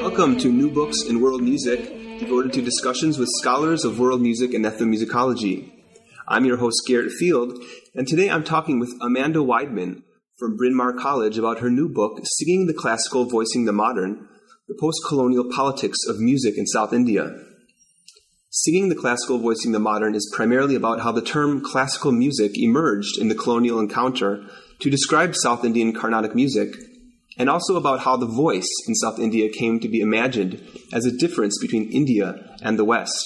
Welcome to New Books in World Music, devoted to discussions with scholars of world music and ethnomusicology. I'm your host, Garrett Field, and today I'm talking with Amanda Weidman from Bryn Mawr College about her new book, Singing the Classical, Voicing the Modern The Post Colonial Politics of Music in South India. Singing the Classical, Voicing the Modern is primarily about how the term classical music emerged in the colonial encounter to describe South Indian Carnatic music, and also about how the voice in South India came to be imagined as a difference between India and the West.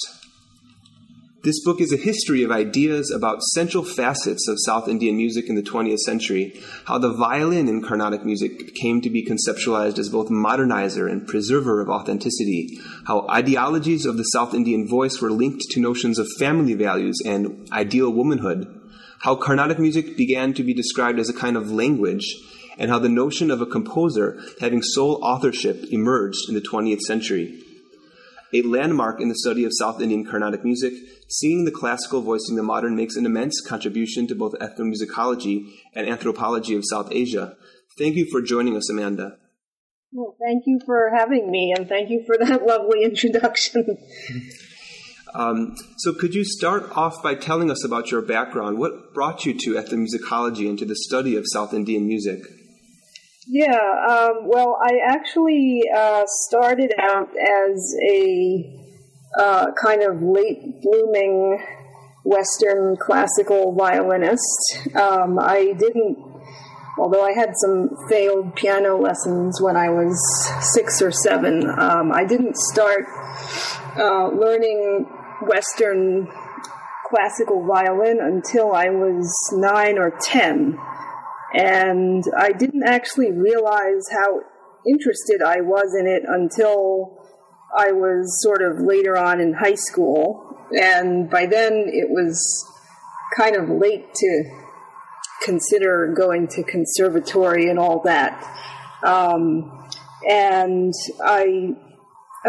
This book is a history of ideas about central facets of South Indian music in the 20th century, how the violin in Carnatic music came to be conceptualized as both modernizer and preserver of authenticity, how ideologies of the South Indian voice were linked to notions of family values and ideal womanhood, how Carnatic music began to be described as a kind of language, and how the notion of a composer having sole authorship emerged in the 20th century. A landmark in the study of South Indian Carnatic music, Singing the Classical, Voicing the Modern makes an immense contribution to both ethnomusicology and anthropology of South Asia. Thank you for joining us, Amanda. Well, thank you for having me, and thank you for that lovely introduction. Um, so, could you start off by telling us about your background? What brought you to ethnomusicology and to the study of South Indian music? Yeah, um, well, I actually uh, started out as a uh, kind of late blooming Western classical violinist. Um, I didn't, although I had some failed piano lessons when I was six or seven, um, I didn't start uh, learning Western classical violin until I was nine or ten. And I didn't actually realize how interested I was in it until I was sort of later on in high school. And by then it was kind of late to consider going to conservatory and all that. Um, and I,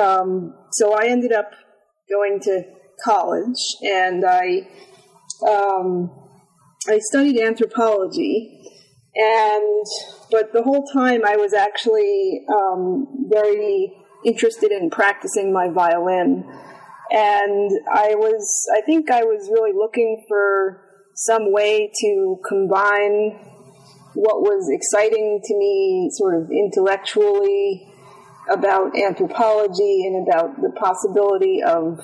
um, so I ended up going to college, and I um, I studied anthropology, and but the whole time I was actually um, very interested in practicing my violin, and I was I think I was really looking for some way to combine what was exciting to me sort of intellectually about anthropology and about the possibility of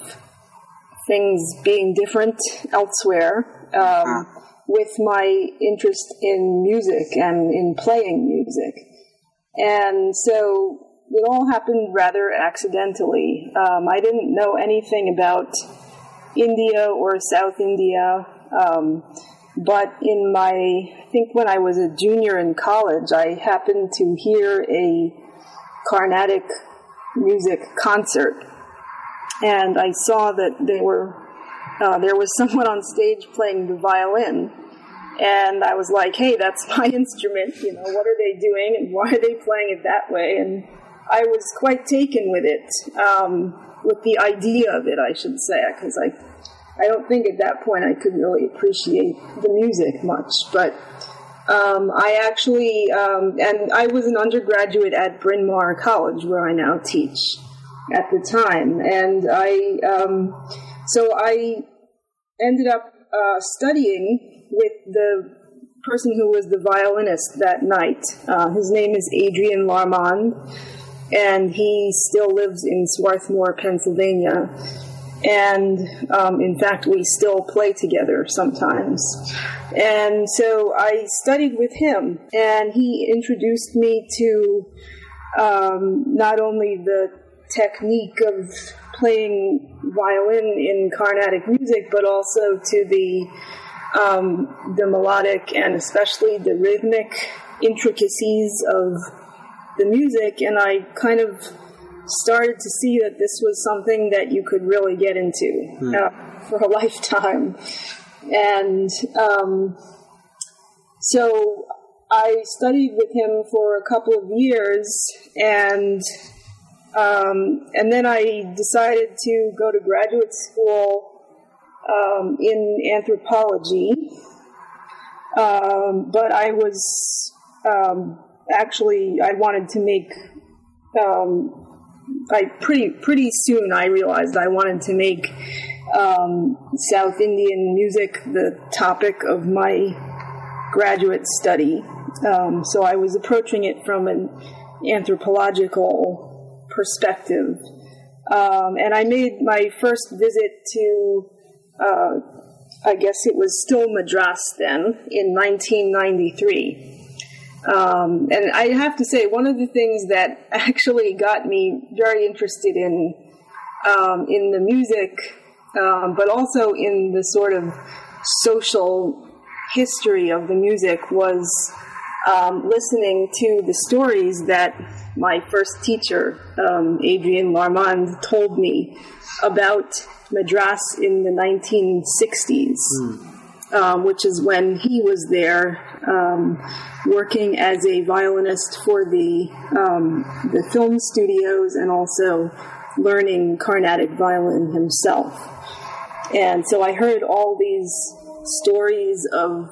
things being different elsewhere um, with my interest in music and in playing music. And so it all happened rather accidentally. Um, I didn't know anything about India or South India. Um, but in my, I think when I was a junior in college, I happened to hear a Carnatic music concert, and I saw that they were uh, there was someone on stage playing the violin, and I was like, "Hey, that's my instrument. You know, what are they doing, and why are they playing it that way?" And I was quite taken with it, um, with the idea of it, I should say, because I I don't think at that point I could really appreciate the music much, but um, I actually, um, and I was an undergraduate at Bryn Mawr College, where I now teach at the time. And I, um, so I ended up uh, studying with the person who was the violinist that night. Uh, his name is Adrian L'Armand, and he still lives in Swarthmore, Pennsylvania and um, in fact, we still play together sometimes. And so I studied with him, and he introduced me to um, not only the technique of playing violin in Carnatic music, but also to the um, the melodic and especially the rhythmic intricacies of the music, and I kind of started to see that this was something that you could really get into hmm. uh, for a lifetime. And um, so I studied with him for a couple of years, and um, and then I decided to go to graduate school um, in anthropology. Um, but I was um, actually I wanted to make. Um, I pretty pretty soon I realized I wanted to make um, South Indian music the topic of my graduate study. So I was approaching it from an anthropological perspective. Um, and I made my first visit to, uh, I guess it was still Madras then, in 1993. Um, and I have to say, one of the things that actually got me very interested in um, in the music, um, but also in the sort of social history of the music was um, listening to the stories that my first teacher, um, Adrian L'Armand, told me about Madras in the 1960s, mm. um, which is when he was there um, working as a violinist for the um, the film studios and also learning Carnatic violin himself. And so I heard all these stories of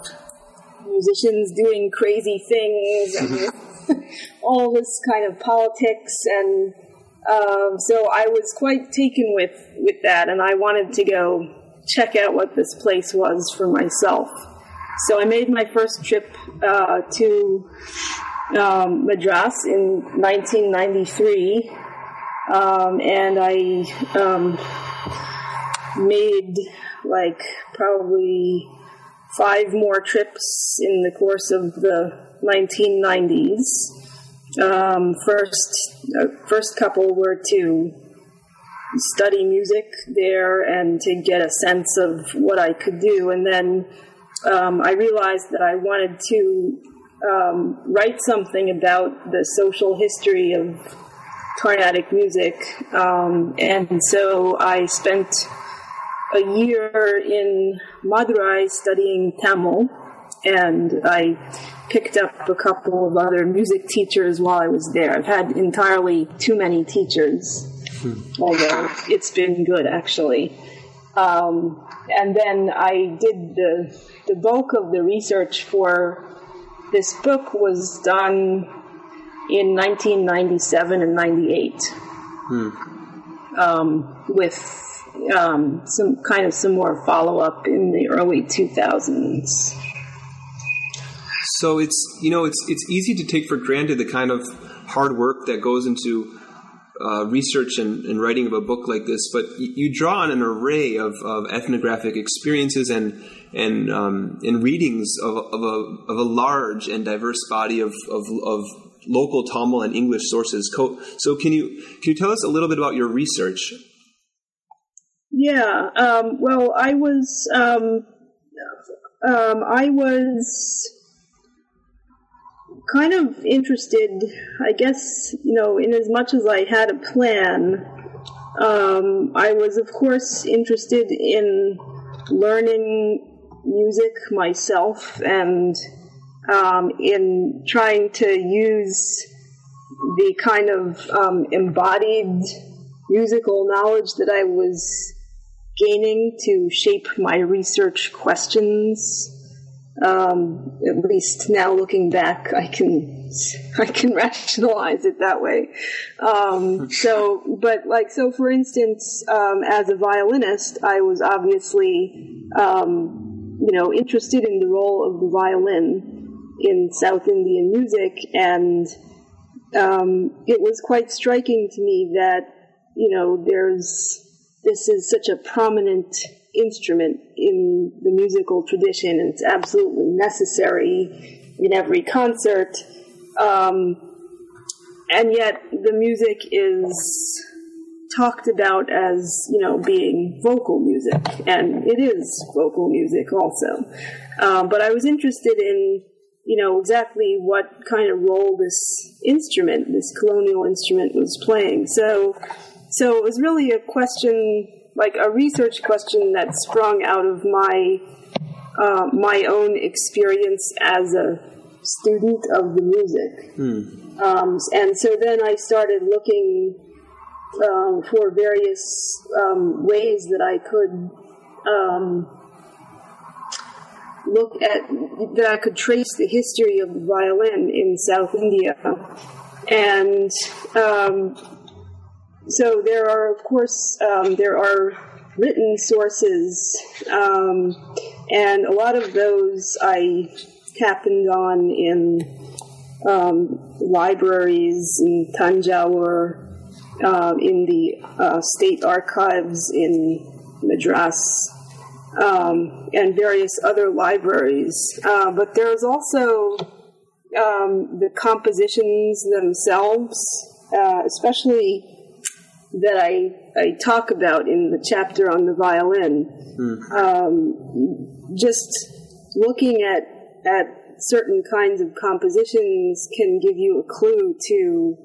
musicians doing crazy things and all this kind of politics and um, so I was quite taken with with that and I wanted to go check out what this place was for myself. So I made my first trip uh, to um, Madras in 1993 um, and I um, made like probably five more trips in the course of the 1990s. Um, first, uh, first couple were to study music there and to get a sense of what I could do, and then um, I realized that I wanted to um, write something about the social history of Carnatic music, um, and so I spent a year in Madurai studying Tamil, and I picked up a couple of other music teachers while I was there. I've had entirely too many teachers, hmm. although it's been good actually. Um, and then I did the the bulk of the research for this book was done in 1997 and 98 hmm. um, with um, some kind of some more follow up in the early 2000s. So it's you know it's it's easy to take for granted the kind of hard work that goes into uh, research and, and, writing of a book like this, but you, you draw on an array of, of ethnographic experiences and and um, and readings of, of, a of a large and diverse body of of, of local Tamil and English sources. So can you can you tell us a little bit about your research? Yeah. Um, well, I was. Um, um, I was kind of interested, I guess, you know, in as much as I had a plan, um, I was, of course, interested in learning music myself and um, in trying to use the kind of um, embodied musical knowledge that I was gaining to shape my research questions. Um, at least now looking back, I can I can rationalize it that way. Um, so, but like so, for instance, um, as a violinist, I was obviously um, you know interested in the role of the violin in South Indian music, and um, it was quite striking to me that you know there's this is such a prominent instrument in the musical tradition, and it's absolutely necessary in every concert. Um, and yet, the music is talked about as you know being vocal music, and it is vocal music also. Um, but I was interested in you know, exactly what kind of role this instrument, this colonial instrument, was playing. So, so it was really a question, like a research question that sprung out of my uh, my own experience as a student of the music. Hmm. Um, and so then I started looking um, for various um, ways that I could um, look at that I could trace the history of the violin in South India, and um, so there are, of course, um, there are written sources, um, and a lot of those I happened on in um, libraries in Tanjore, uh, in the uh, state archives in Madras, um, and various other libraries. Uh, but there's also um, the compositions themselves, uh, especially that I, I talk about in the chapter on the violin. Um, just looking at, at certain kinds of compositions can give you a clue to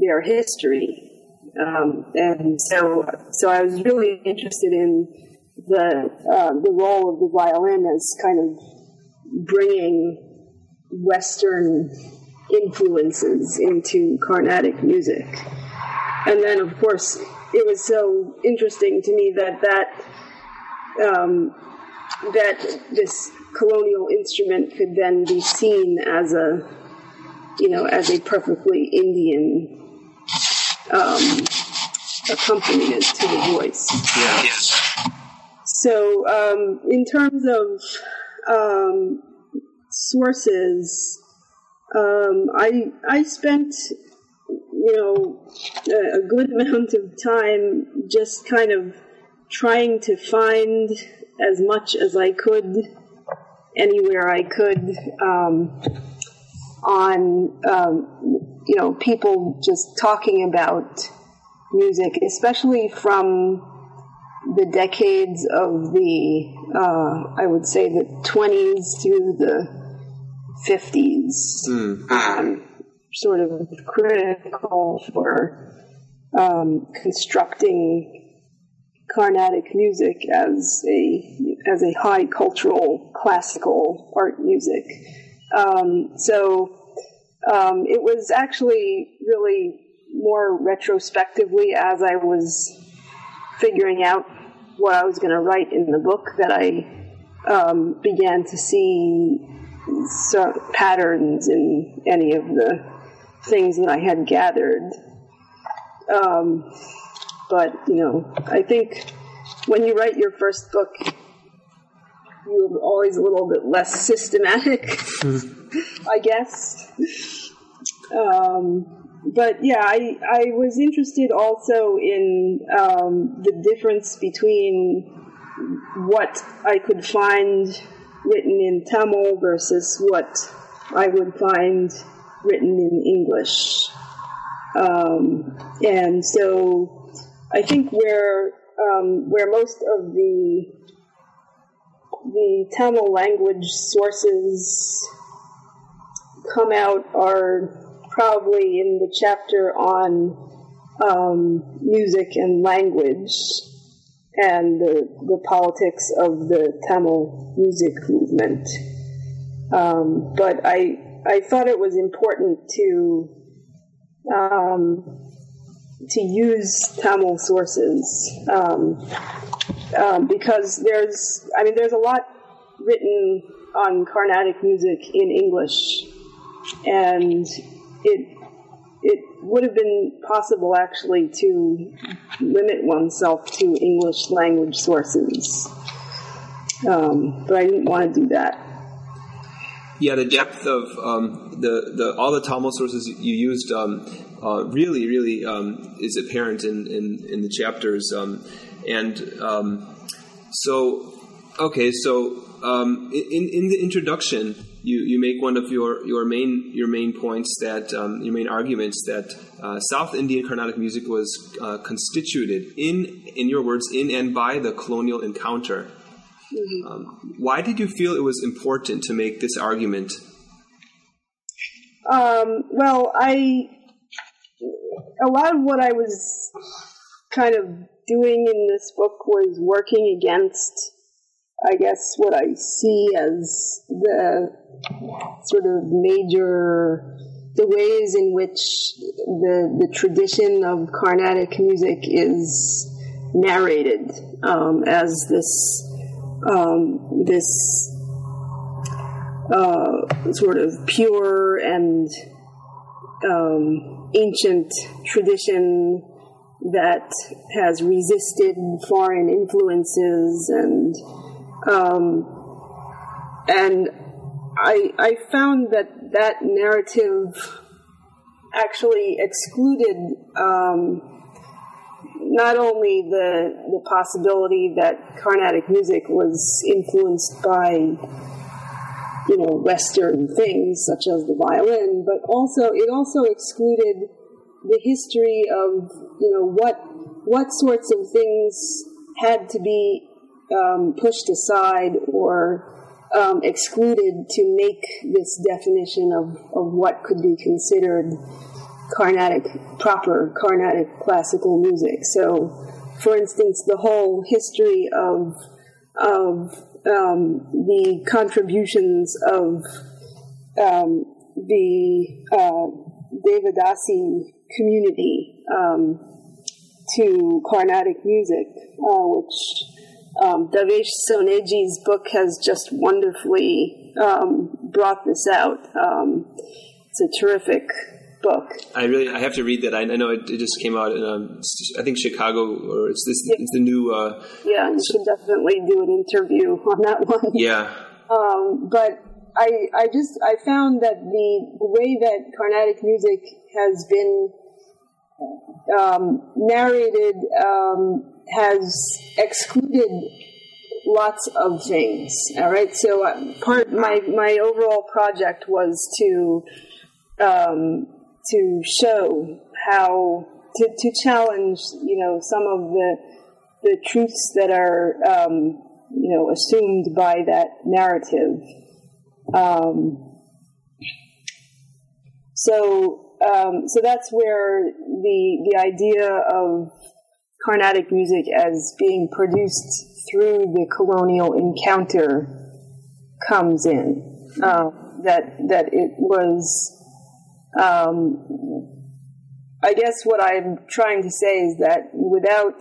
their history. Um, and so, so I was really interested in the uh, the role of the violin as kind of bringing Western influences into Carnatic music. And then, of course, it was so interesting to me that that um, that this colonial instrument could then be seen as a you know as a perfectly Indian um, accompaniment to the voice. Yeah. So, um, in terms of um, sources, um, I I spent you know a, a good amount of time just kind of trying to find as much as I could anywhere I could um, on um, you know people just talking about music, especially from the decades of the, uh, I would say the 20s through the 50s, um, sort of critical for um, constructing Carnatic music as a as a high cultural classical art music. Um, so um, it was actually really more retrospectively as I was figuring out what I was going to write in the book that I um, began to see so patterns in any of the things that I had gathered. Um, but, you know, I think when you write your first book, you're always a little bit less systematic, I guess. Um, but yeah, I, I was interested also in um, the difference between what I could find written in Tamil versus what I would find written in English. Um, and so I think where um, where most of the the Tamil language sources come out are probably in the chapter on um, music and language and the, the politics of the Tamil music movement. Um, but I, I thought it was important to um, to use Tamil sources um, um, because there's I mean there's a lot written on Carnatic music in English, and it it would have been possible actually to limit oneself to English language sources, um, but I didn't want to do that. Yeah, the depth of um, the, the all the Tamil sources you used um, uh, really, really um, is apparent in, in, in the chapters. Um, and um, so, okay, so um, in, in the introduction, you, you make one of your, your main your main points that your main arguments that uh, South Indian Carnatic music was uh, constituted in in your words in and by the colonial encounter. Mm-hmm. Um, why did you feel it was important to make this argument? Um, well, I a lot of what I was kind of doing in this book was working against, I guess, what I see as the sort of major the ways in which the the tradition of Carnatic music is narrated um, as this um, this uh, sort of pure and um, ancient tradition that has resisted foreign influences and um, and I I found that that narrative actually excluded um, not only the the possibility that Carnatic music was influenced by you know Western things such as the violin, but also it also excluded the history of you know what what sorts of things had to be um, pushed aside or um, excluded to make this definition of, of what could be considered Carnatic, proper Carnatic classical music. So, for instance, the whole history of, of um, the contributions of um, the uh, Devadasi community um, to Carnatic music, uh, which um, Davesh Soneji's book has just wonderfully um, brought this out. Um, it's a terrific book. I really I have to read that. I, I know it, it, just came out in um, I think Chicago or it's this yeah. it's the new. Uh, yeah, you should definitely do an interview on that one. Yeah. Um, but I I just I found that the, the way that Carnatic music has been um, narrated um, has excluded lots of things. All right, so uh, part my my overall project was to um, to show how to, to challenge, you know, some of the the truths that are, um, you know, assumed by that narrative. Um, so, um, so that's where the the idea of Carnatic music as being produced through the colonial encounter comes in. Uh, that that it was um, I guess what I'm trying to say is that without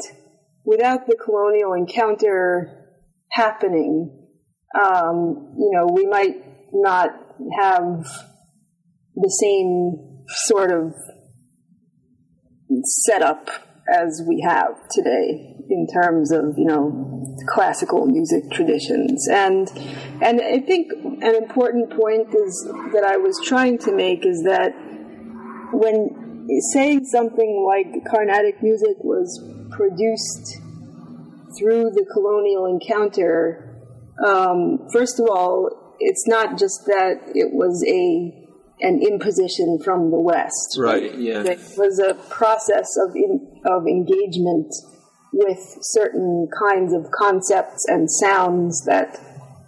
without the colonial encounter happening, um, you know, we might not have the same sort of setup as we have today in terms of you know classical music traditions. And and I think an important point is that I was trying to make is that when saying something like Carnatic music was produced through the colonial encounter, um, first of all, it's not just that it was a an imposition from the West. Right. Yeah. It was a process of in, of engagement with certain kinds of concepts and sounds that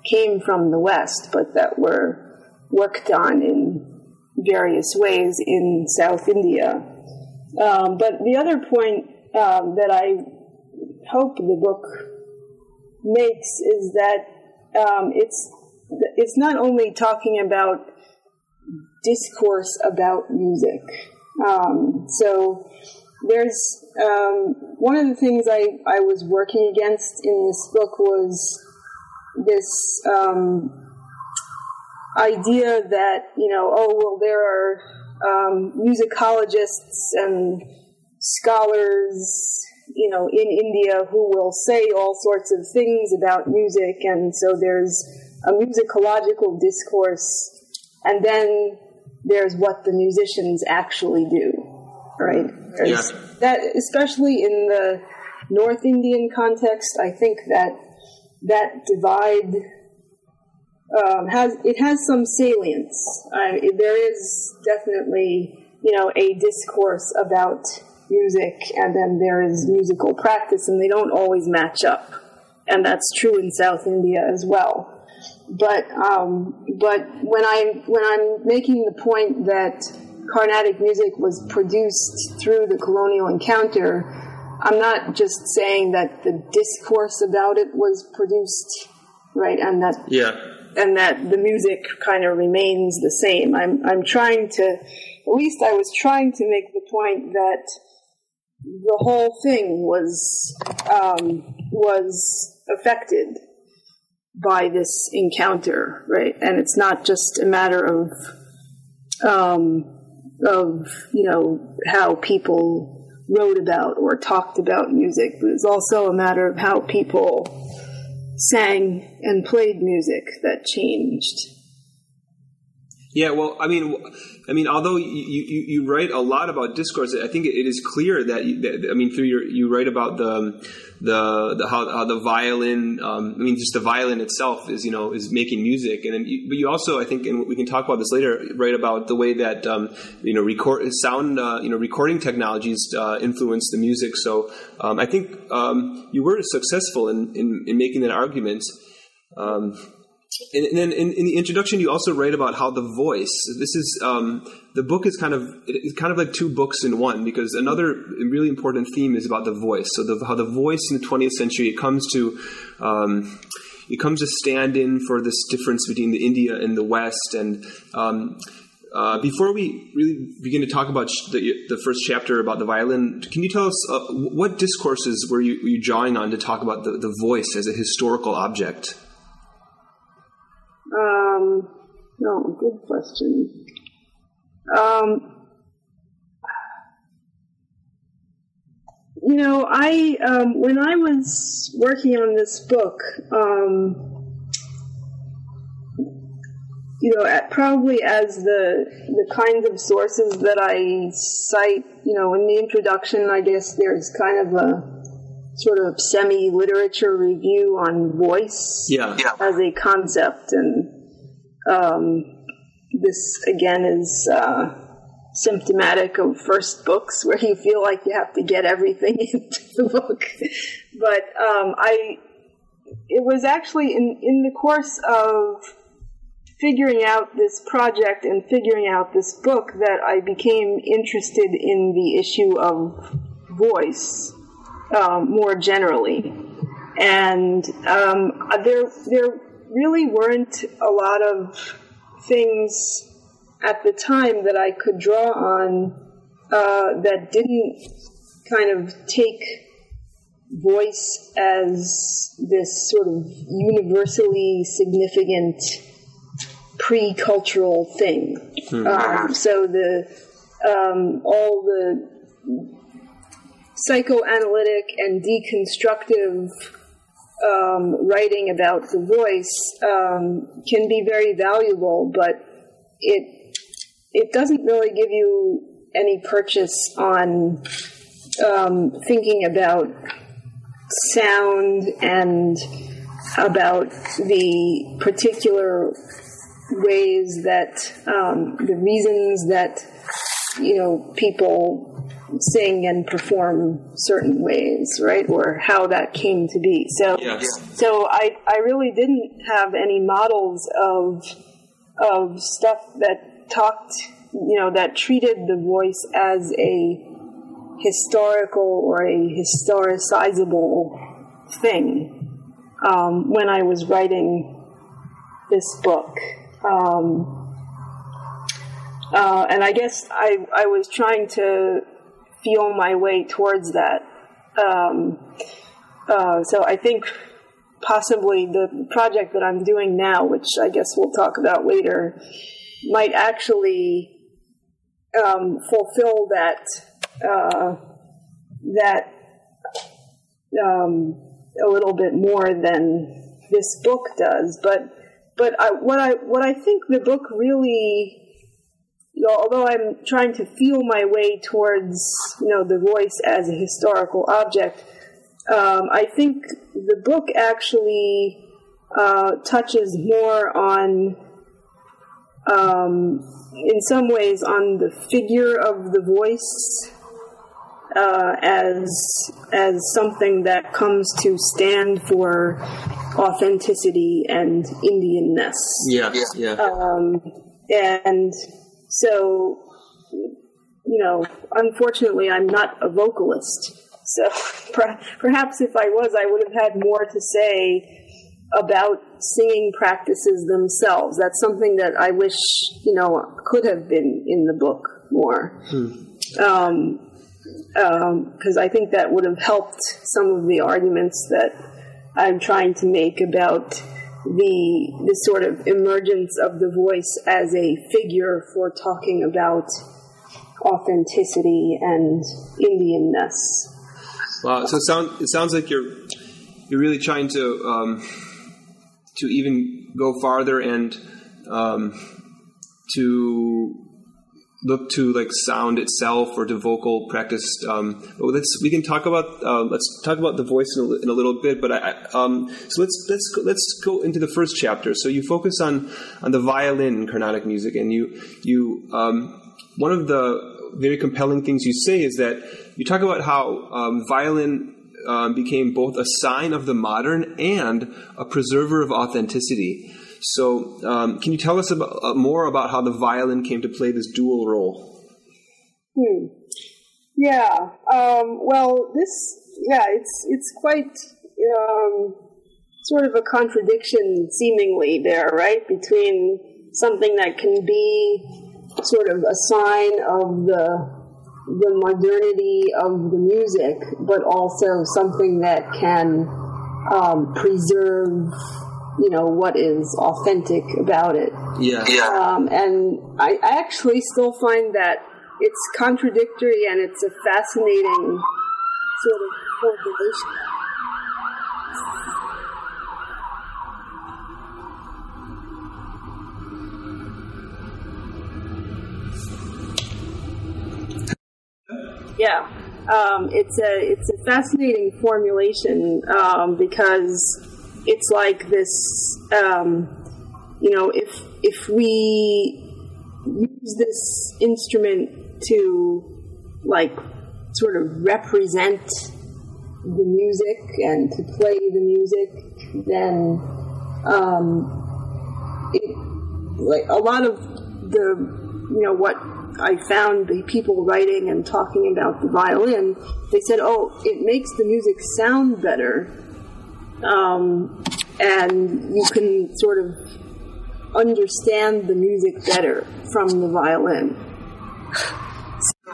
came from the West, but that were worked on in various ways in South India. Um, but the other point um, that I hope the book makes is that um, it's it's not only talking about discourse about music. Um, so there's um, one of the things I, I was working against in this book was this um, idea that you know, oh well, there are um, musicologists and scholars, you know, in India who will say all sorts of things about music, and so there's a musicological discourse, and then there's what the musicians actually do, right? There's yeah. That, especially in the North Indian context, I think that that divide um, has it has some salience. Uh, there is definitely you know a discourse about music, and then there is musical practice, and they don't always match up. and that's true in South India as well. But um, but when I when I'm making the point that Carnatic music was produced through the colonial encounter, I'm not just saying that the discourse about it was produced, right, and that yeah, and that the music kind of remains the same. I'm I'm trying to, at least I was trying to make the point that the whole thing was um, was affected by this encounter, right? And it's not just a matter of um, of you know how people wrote about or talked about music, but it's also a matter of how people sang and played music that changed. Yeah, well, I mean, I mean, although you, you, you write a lot about discourse, I think it is clear that, you, that I mean, through your you write about the the, the how, how the violin, um, I mean, just the violin itself is you know is making music, and then you, but you also, I think, and we can talk about this later, write about the way that um, you know record sound, uh, you know, recording technologies uh, influence the music. So um, I think um, you were successful in, in, in making that argument. Um, and, then in, in, the introduction, you also write about how the voice. This is um, the book is kind of it's kind of like two books in one because another really important theme is about the voice. So the, how the voice in the 20th century it comes to um, it comes to stand in for this difference between the India and the West. And um, uh, before we really begin to talk about the, the, first chapter about the violin, can you tell us uh, what discourses were you, were you, drawing on to talk about the, the voice as a historical object? Um, no, good question. Um, you know, I um, when I was working on this book, um, you know, at, probably as the the kinds of sources that I cite, you know, in the introduction, I guess there's kind of a sort of semi literature review on voice yeah. Yeah. as a concept, and um, this again is uh, symptomatic of first books where you feel like you have to get everything into the book. but um, I, it was actually in in the course of figuring out this project and figuring out this book that I became interested in the issue of voice um, more generally. And um, there, there really weren't a lot of things at the time that I could draw on uh, that didn't kind of take voice as this sort of universally significant pre-cultural thing. Hmm. Um, so the um, all the psychoanalytic and deconstructive um, writing about the voice um, can be very valuable, but it it doesn't really give you any purchase on um, thinking about sound and about the particular ways that um, the reasons that you know people sing and perform certain ways, right? Or how that came to be. So, yes. so I, I really didn't have any models of, of stuff that talked, you know, that treated the voice as a historical or a historicizable thing um, when I was writing this book. Um, uh, and I guess I, I was trying to feel my way towards that. Um, uh, so I think possibly the project that I'm doing now, which I guess we'll talk about later, might actually um, fulfill that uh, that um, a little bit more than this book does. But but I, what I what I think the book really you know, although I'm trying to feel my way towards, you know, the voice as a historical object, um, I think the book actually uh, touches more on, um, in some ways, on the figure of the voice uh, as as something that comes to stand for authenticity and Indianness. Yeah, yeah. Um, and so, you know, unfortunately, I'm not a vocalist. So per- perhaps if I was, I would have had more to say about singing practices themselves. That's something that I wish, you know, could have been in the book more. Um, because I think that would have helped some of the arguments that I'm trying to make about the the sort of emergence of the voice as a figure for talking about authenticity and Indianness. Wow. So it sound it sounds like you're you're really trying to um, to even go farther and um, to look to like sound itself or to vocal practice. Um, but let's we can talk about uh, let's talk about the voice in a, in a little bit. But I, um, so let's let's go, let's go into the first chapter. So you focus on on the violin in Carnatic music, and you you um, one of the very compelling things you say is that you talk about how um, violin. Um, became both a sign of the modern and a preserver of authenticity. So, um, can you tell us about, uh, more about how the violin came to play this dual role? Hmm. Yeah. Um, well, this. Yeah, it's it's quite um, sort of a contradiction, seemingly there, right, between something that can be sort of a sign of the the modernity of the music, but also something that can um, preserve you know what is authentic about it. Yeah. Um, and I, I actually still find that it's contradictory and it's a fascinating sort of formulation. Yeah, um, it's a it's a fascinating formulation um, because it's like this um, you know if if we use this instrument to like sort of represent the music and to play the music then um, it like a lot of the you know what I found the people writing and talking about the violin they said oh it makes the music sound better um, and you can sort of understand the music better from the violin.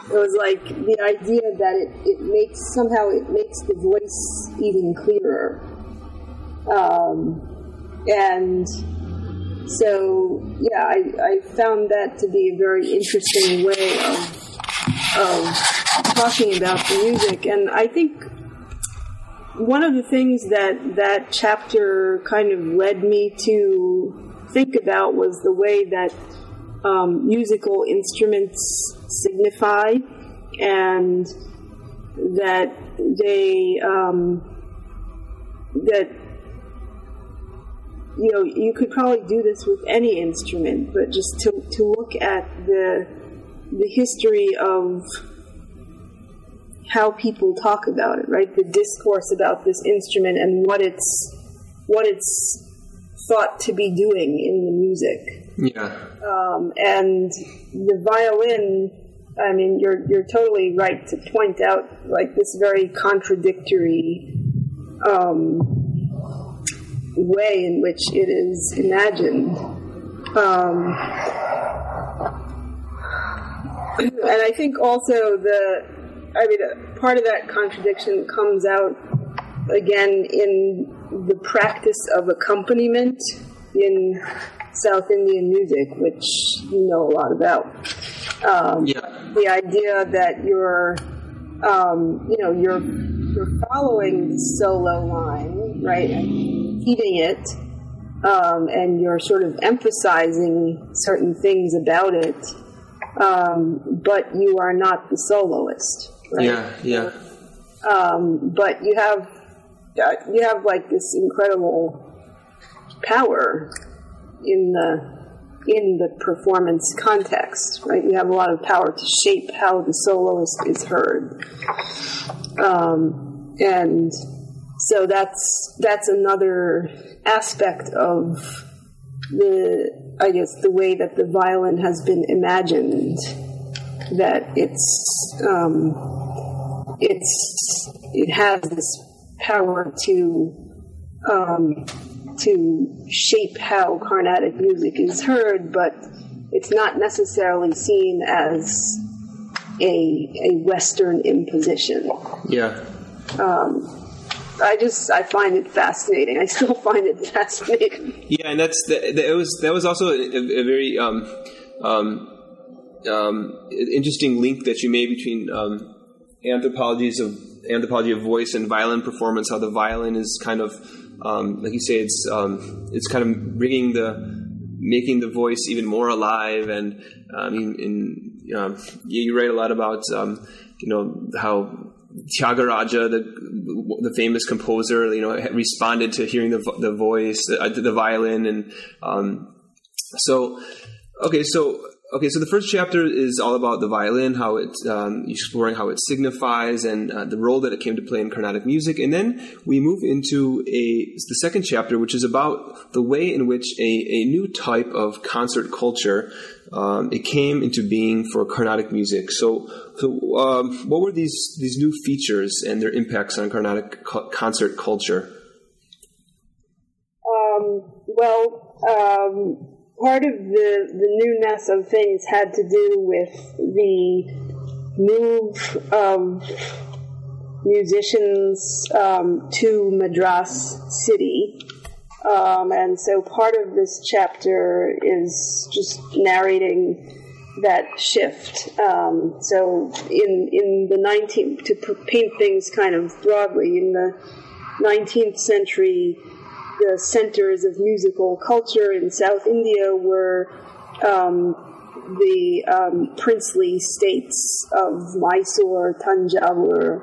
It was like the idea that it, it makes somehow it makes the voice even clearer. Um, and so, yeah, I, I found that to be a very interesting way of, of talking about the music. And I think one of the things that that chapter kind of led me to think about was the way that um, musical instruments signify and that they um, that you know you could probably do this with any instrument but just to, to look at the the history of how people talk about it, right? The discourse about this instrument and what it's what it's thought to be doing in the music. Yeah. Um, and the violin, I mean, you're you're totally right to point out like this very contradictory um, way in which it is imagined. Um, and I think also the I mean, uh, part of that contradiction comes out again in the practice of accompaniment in South Indian music, which you know a lot about. Um, Yeah. The idea that you're, um, you know, you're you're following the solo line, right, and repeating it, um, and you're sort of emphasizing certain things about it, um, but you are not the soloist. Right? Yeah. Yeah. um, but you have uh, you have like this incredible power in the in the performance context, right? You have a lot of power to shape how the soloist is heard. Um, and so that's that's another aspect of the I guess the way that the violin has been imagined that it's um, it's it has this power to um, to shape how Carnatic music is heard, but it's not necessarily seen as a a Western imposition. Yeah. Um, I just I find it fascinating. I still find it fascinating. Yeah, and that's that, that was that was also a, a very um, um, um, interesting link that you made between um, anthropologies of anthropology of voice and violin performance. How the violin is kind of um, like you say, it's um, it's kind of bringing the making the voice even more alive. And I mean, in you write a lot about you know how Tyagaraja, the the famous composer, you know, responded to hearing the the voice, the, the violin, and um, so okay, so okay, so the first chapter is all about the violin, how it's um, exploring how it signifies and uh, the role that it came to play in Carnatic music, and then we move into a the second chapter, which is about the way in which a, a new type of concert culture um, it came into being for Carnatic music. So, so um, what were these these new features and their impacts on Carnatic co- concert culture? Um, well, um, part of the the newness of things had to do with the move of musicians um, to Madras city um, and so part of this chapter is just narrating that shift. Um, so in in the 19th, to paint things kind of broadly, in the 19th century, the centers of musical culture in South India were um, the um, princely states of Mysore, Tanjavur,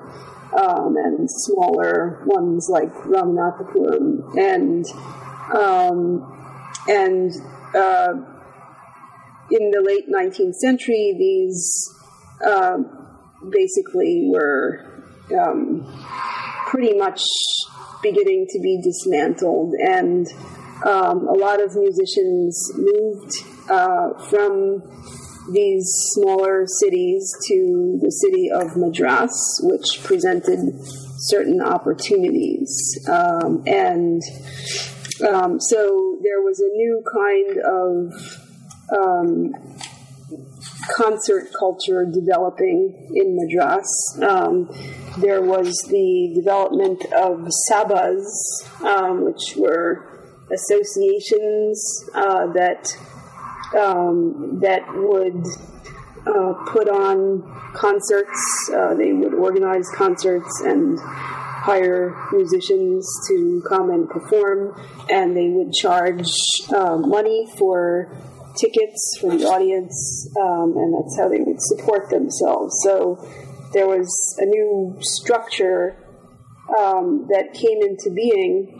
um, and smaller ones like Ramanathapuram, and um, and uh, in the late 19th century, these uh, basically were um, pretty much beginning to be dismantled, and um, a lot of musicians moved uh, from these smaller cities to the city of Madras, which presented certain opportunities. Um, and um, so there was a new kind of um, concert culture developing in Madras. Um, there was the development of sabhas, um, which were associations uh, that um, that would uh, put on concerts. Uh, they would organize concerts and hire musicians to come and perform, and they would charge uh, money for tickets for the audience, um, and that's how they would support themselves. So there was a new structure um, that came into being.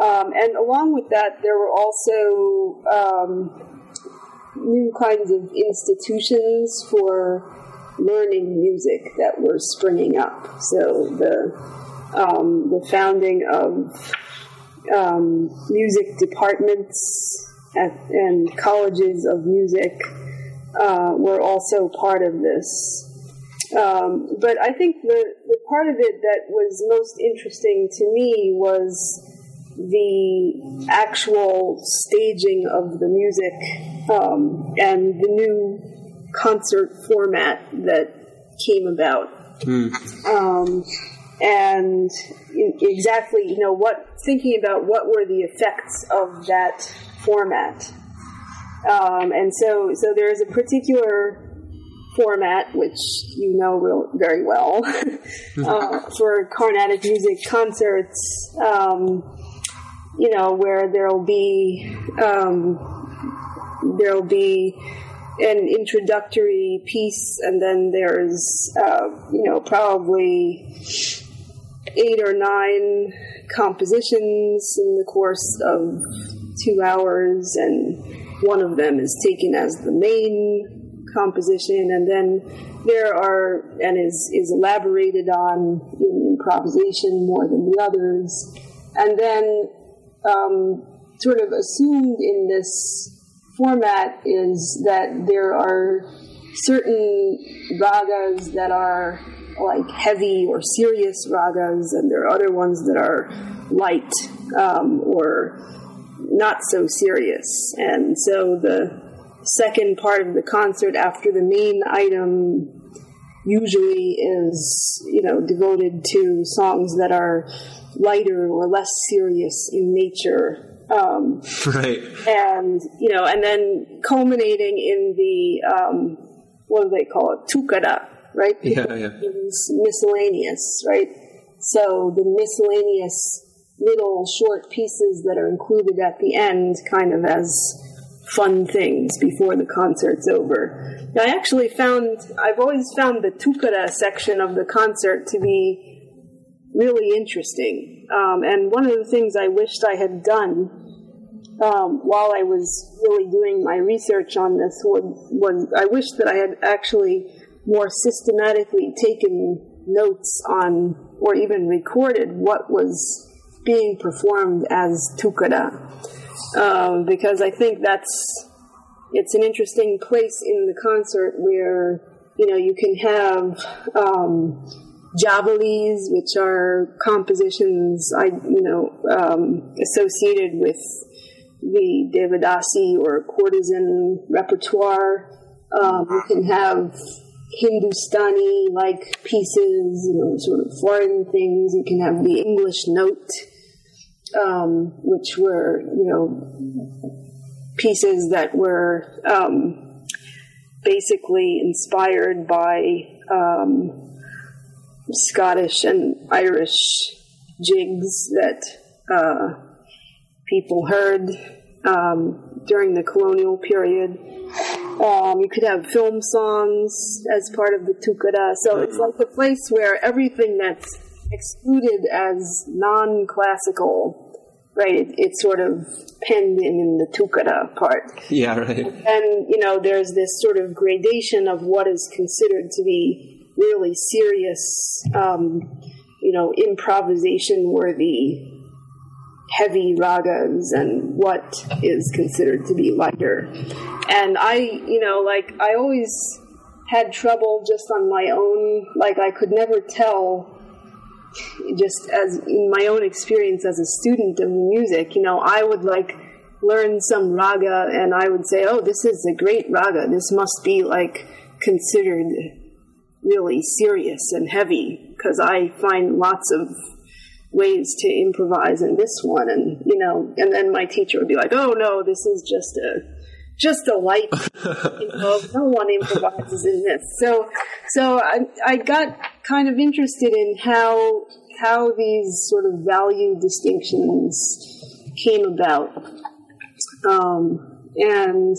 Um, and along with that, there were also um, new kinds of institutions for learning music that were springing up. So the um, the founding of um, music departments at, and colleges of music uh, were also part of this. Um, but I think the, the part of it that was most interesting to me was the actual staging of the music um, and the new concert format that came about. Mm. Um, and exactly, you know, what thinking about what were the effects of that format. Um, and so, so there is a particular format, which you know real, very well, uh, for Carnatic music concerts. Um, you know, where there'll be um, there'll be an introductory piece, and then there's uh, you know probably eight or nine compositions in the course of two hours, and one of them is taken as the main composition, and then there are and is is elaborated on in improvisation more than the others, and then um, sort of assumed in this format is that there are certain ragas that are like heavy or serious ragas, and there are other ones that are light um, or not so serious. And so the second part of the concert after the main item usually is, you know, devoted to songs that are lighter or less serious in nature. Um, right. And, you know, and then culminating in the, um, what do they call it? Tukkada, right? Yeah, yeah. Miscellaneous, right? So the miscellaneous little short pieces that are included at the end, kind of as fun things before the concert's over. I actually found, I've always found the tukkada section of the concert to be really interesting. Um, and one of the things I wished I had done um, while I was really doing my research on this was, was I wish that I had actually more systematically taken notes on or even recorded what was being performed as tukkada um, because I think that's it's an interesting place in the concert where you know you can have um, javalis, which are compositions I you know um, associated with the Devadasi or courtesan repertoire. Um, you can have Hindustani like pieces, you know, sort of foreign things. You can have the English note um, which were, you know, pieces that were um, basically inspired by um, Scottish and Irish jigs that uh, people heard um, during the colonial period. Um, you could have film songs as part of the tukkada. So it's like a place where everything that's excluded as non-classical, right? It, it's sort of penned in in the tukkada part. Yeah, right. And, you know, there's this sort of gradation of what is considered to be really serious, um, you know, improvisation worthy heavy ragas and what is considered to be lighter. And I, you know, like, I always had trouble just on my own. Like, I could never tell just as in my own experience as a student of music, you know, I would like learn some raga and I would say, oh, this is a great raga. This must be like considered really serious and heavy because I find lots of ways to improvise in this one and you know and then my teacher would be like oh no this is just a just a light you no one improvises in this. So so I, I got kind of interested in how how these sort of value distinctions came about. Um, and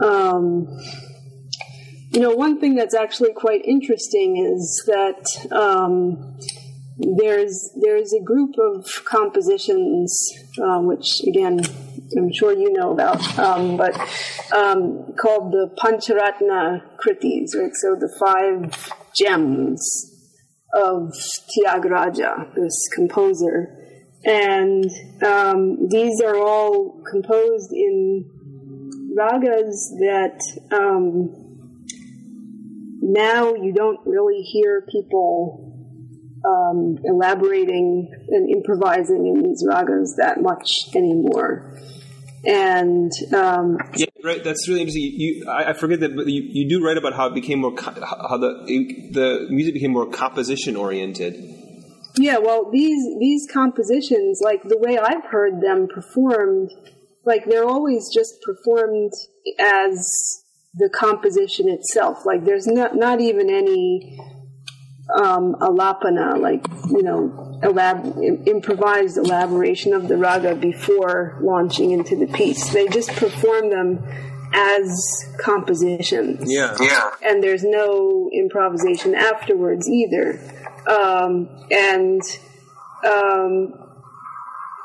um, you know one thing that's actually quite interesting is that um, there's there's a group of compositions um, which again I'm sure you know about, um, but um, called the Pancharatna Kritis, right? So the five gems of Tyagaraja, this composer, and um, these are all composed in ragas that um, now you don't really hear people um, elaborating and improvising in these ragas that much anymore. And um, yeah, right. That's really interesting. You, I, I forget that, but you, you do write about how it became more co- how the the music became more composition oriented. Yeah, well, these these compositions, like the way I've heard them performed, like they're always just performed as the composition itself. Like there's not not even any um, alapana, like you know, elab- improvised elaboration of the raga before launching into the piece. They just perform them as compositions. Yeah, yeah. And there's no improvisation afterwards either. Um, and um,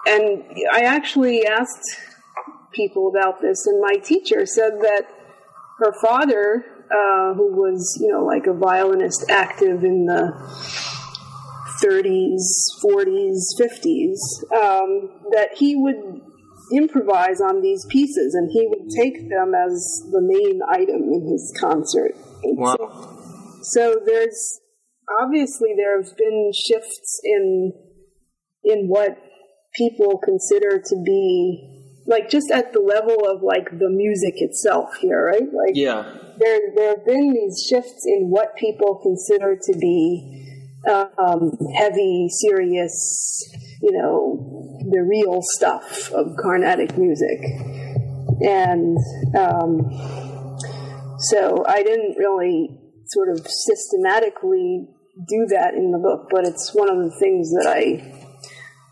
and I actually asked people about this, and my teacher said that her father, uh, who was, you know, like a violinist active in the 30s, 40s, 50s, um, that he would improvise on these pieces and he would take them as the main item in his concert. Wow. So, so there's obviously there have been shifts in in what people consider to be like just at the level of like the music itself here, right? Like Yeah. There there have been these shifts in what people consider to be um, heavy, serious, you know, the real stuff of Carnatic music, and um, so I didn't really sort of systematically do that in the book, but it's one of the things that I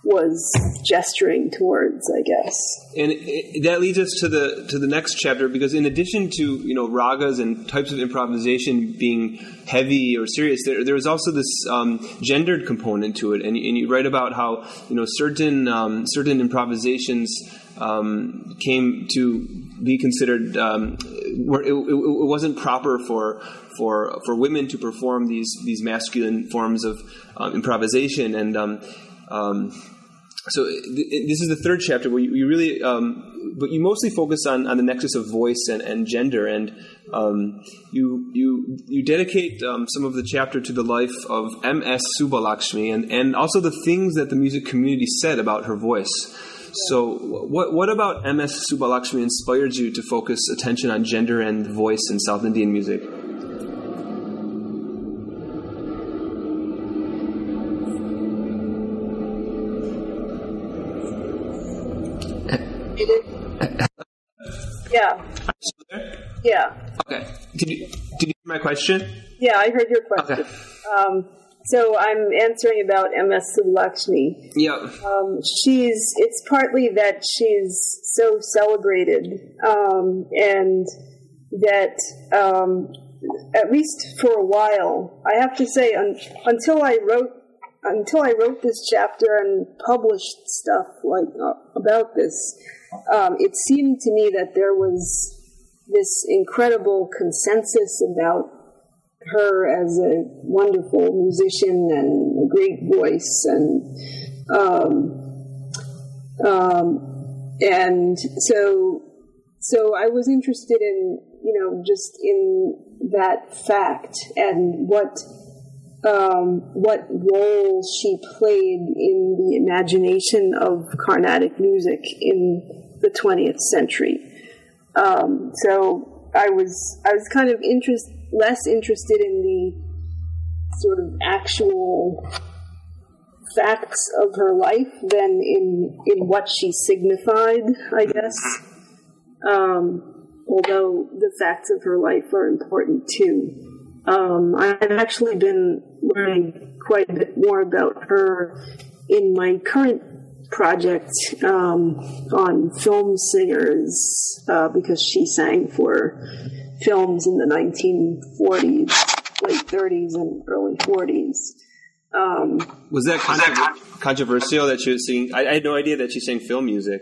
was gesturing towards, I guess. And it, that leads us to the to the next chapter because in addition to you know ragas and types of improvisation being heavy or serious, there there is also this um, gendered component to it, and, and you write about how you know certain um, certain improvisations um, came to be considered um, where it, it, it wasn't proper for for for women to perform these these masculine forms of um, improvisation and. Um, um, so th- this is the third chapter where you, you really, um, but you mostly focus on, on the nexus of voice and, and gender, and um, you you you dedicate um, some of the chapter to the life of M.S. Subbulakshmi and, and also the things that the music community said about her voice. So, what what about M.S. Subbulakshmi inspired you to focus attention on gender and voice in South Indian music? Yeah, Okay. Did you did you hear my question? yeah. I heard your question. Okay. Um, so I'm answering about MS Subbulakshmi. Yeah. Um, she's. It's partly that she's so celebrated, um, and that um, at least for a while, I have to say, un- until I wrote until I wrote this chapter and published stuff like uh, about this, um, it seemed to me that there was this incredible consensus about her as a wonderful musician and a great voice and um, um, and so so I was interested in you know just in that fact and what um, what role she played in the imagination of Carnatic music in the 20th century. Um, so I was I was kind of interest less interested in the sort of actual facts of her life than in in what she signified, I guess. Um, although the facts of her life are important too. Um, I've actually been learning quite a bit more about her in my current project um, on film singers uh, because she sang for films in the 1940s, late 30s, and early 40s. Um, Was that controver- controversial that she was singing? I, I had no idea that she sang film music.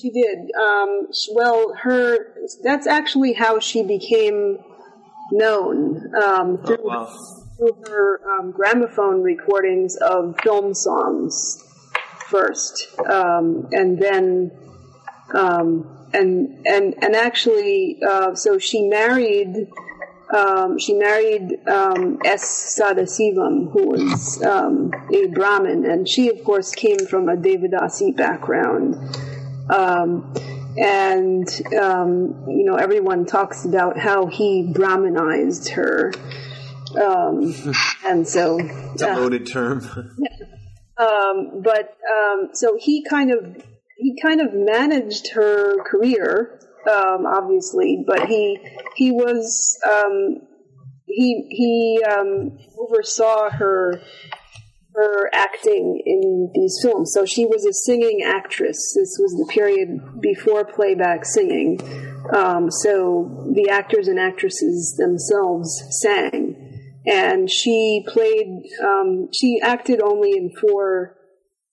She did. Um, she- well, her that's actually how she became known um, through, wow. through her um, gramophone recordings of film songs first, um, and then um, and and and actually, uh, so she married. Um, she married um, S. Sadasivam, who was um, a Brahmin, and she, of course, came from a Devadasi background. Um, and um, you know, everyone talks about how he Brahminized her, um, and so. It's a loaded term. Um, but um, so he kind of he kind of managed her career, um, obviously, but he he was um, he he um, oversaw her her acting in these films. So she was a singing actress. This was the period before playback singing. Um, so the actors and actresses themselves sang and she played um, she acted only in four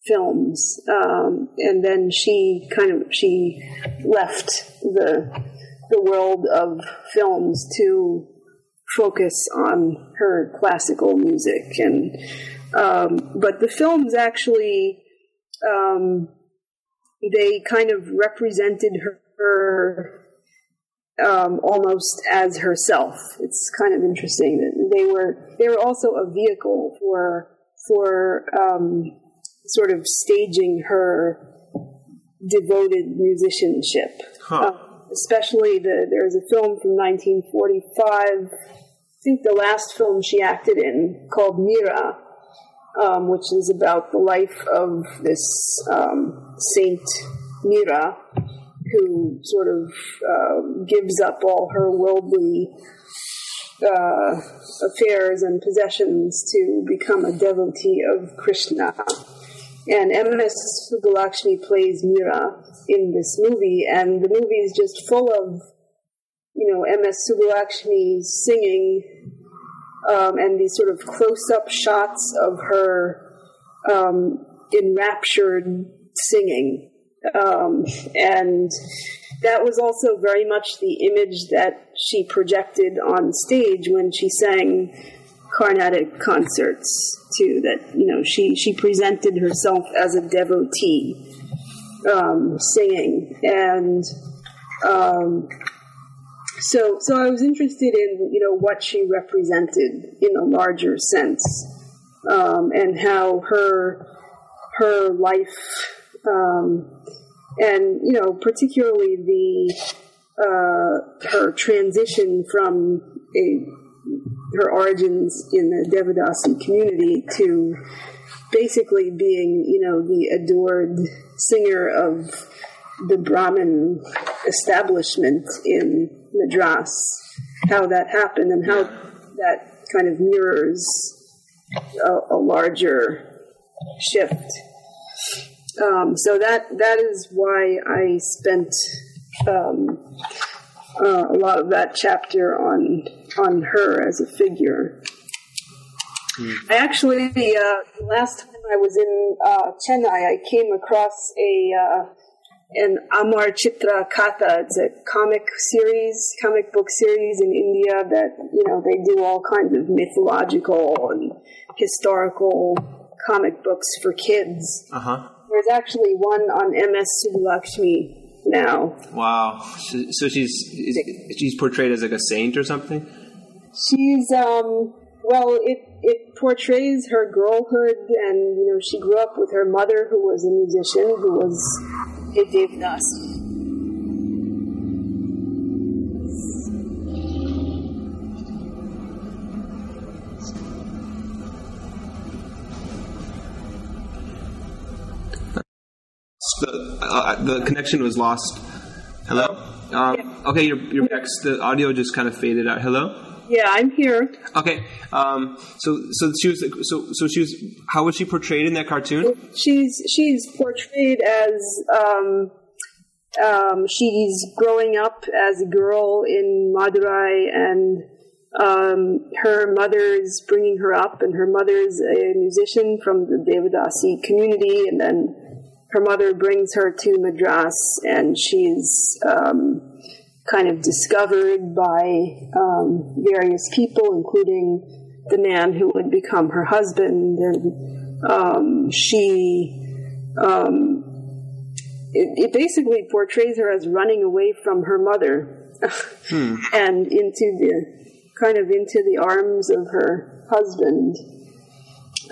films, um, and then she kind of she left the the world of films to focus on her classical music and um, but the films actually um, they kind of represented her, um, almost as herself. It's kind of interesting that they were they were also a vehicle for for um, sort of staging her devoted musicianship. Huh. Uh, especially the there's a film from 1945. I think the last film she acted in called Mira, um, which is about the life of this um, Saint Mira, who sort of uh, gives up all her worldly uh, affairs and possessions to become a devotee of Krishna. And M.S. Subbulakshmi plays Mira in this movie, and the movie is just full of, you know, M.S. Subbulakshmi singing um, and these sort of close-up shots of her um, enraptured singing, um, and that was also very much the image that she projected on stage when she sang Carnatic concerts too. That you know she she presented herself as a devotee um, singing and. Um, so, so I was interested in you know what she represented in a larger sense, um, and how her her life, um, and you know particularly the uh, her transition from a her origins in the Devadasi community to basically being you know the adored singer of the Brahmin establishment in Madras, how that happened and how that kind of mirrors a, a larger shift. Um, so that that is why I spent um, uh, a lot of that chapter on on her as a figure. I actually, uh, last time I was in uh, Chennai, I came across a uh, an Amar Chitra Katha. It's a comic series, comic book series in India that you know they do all kinds of mythological and historical comic books for kids. Uh huh. There's actually one on MS Subbulakshmi now. Wow. So, so she's is, she's portrayed as like a saint or something. She's um well it it portrays her girlhood and you know she grew up with her mother who was a musician who was a Devdasi. The uh, the connection was lost. Hello. Um, okay, you're you're back. The audio just kind of faded out. Hello. Yeah, I'm here. Okay. Um, so so she was so so she was how was she portrayed in that cartoon? She's she's portrayed as um, um, she's growing up as a girl in Madurai, and um, her mother's bringing her up, and her mother's a musician from the Devadasi community, and then her mother brings her to Madras, and she's um, kind of discovered by um, various people, including the man who would become her husband, and um, she. Um, it, it basically portrays her as running away from her mother and into the kind of into the arms of her husband.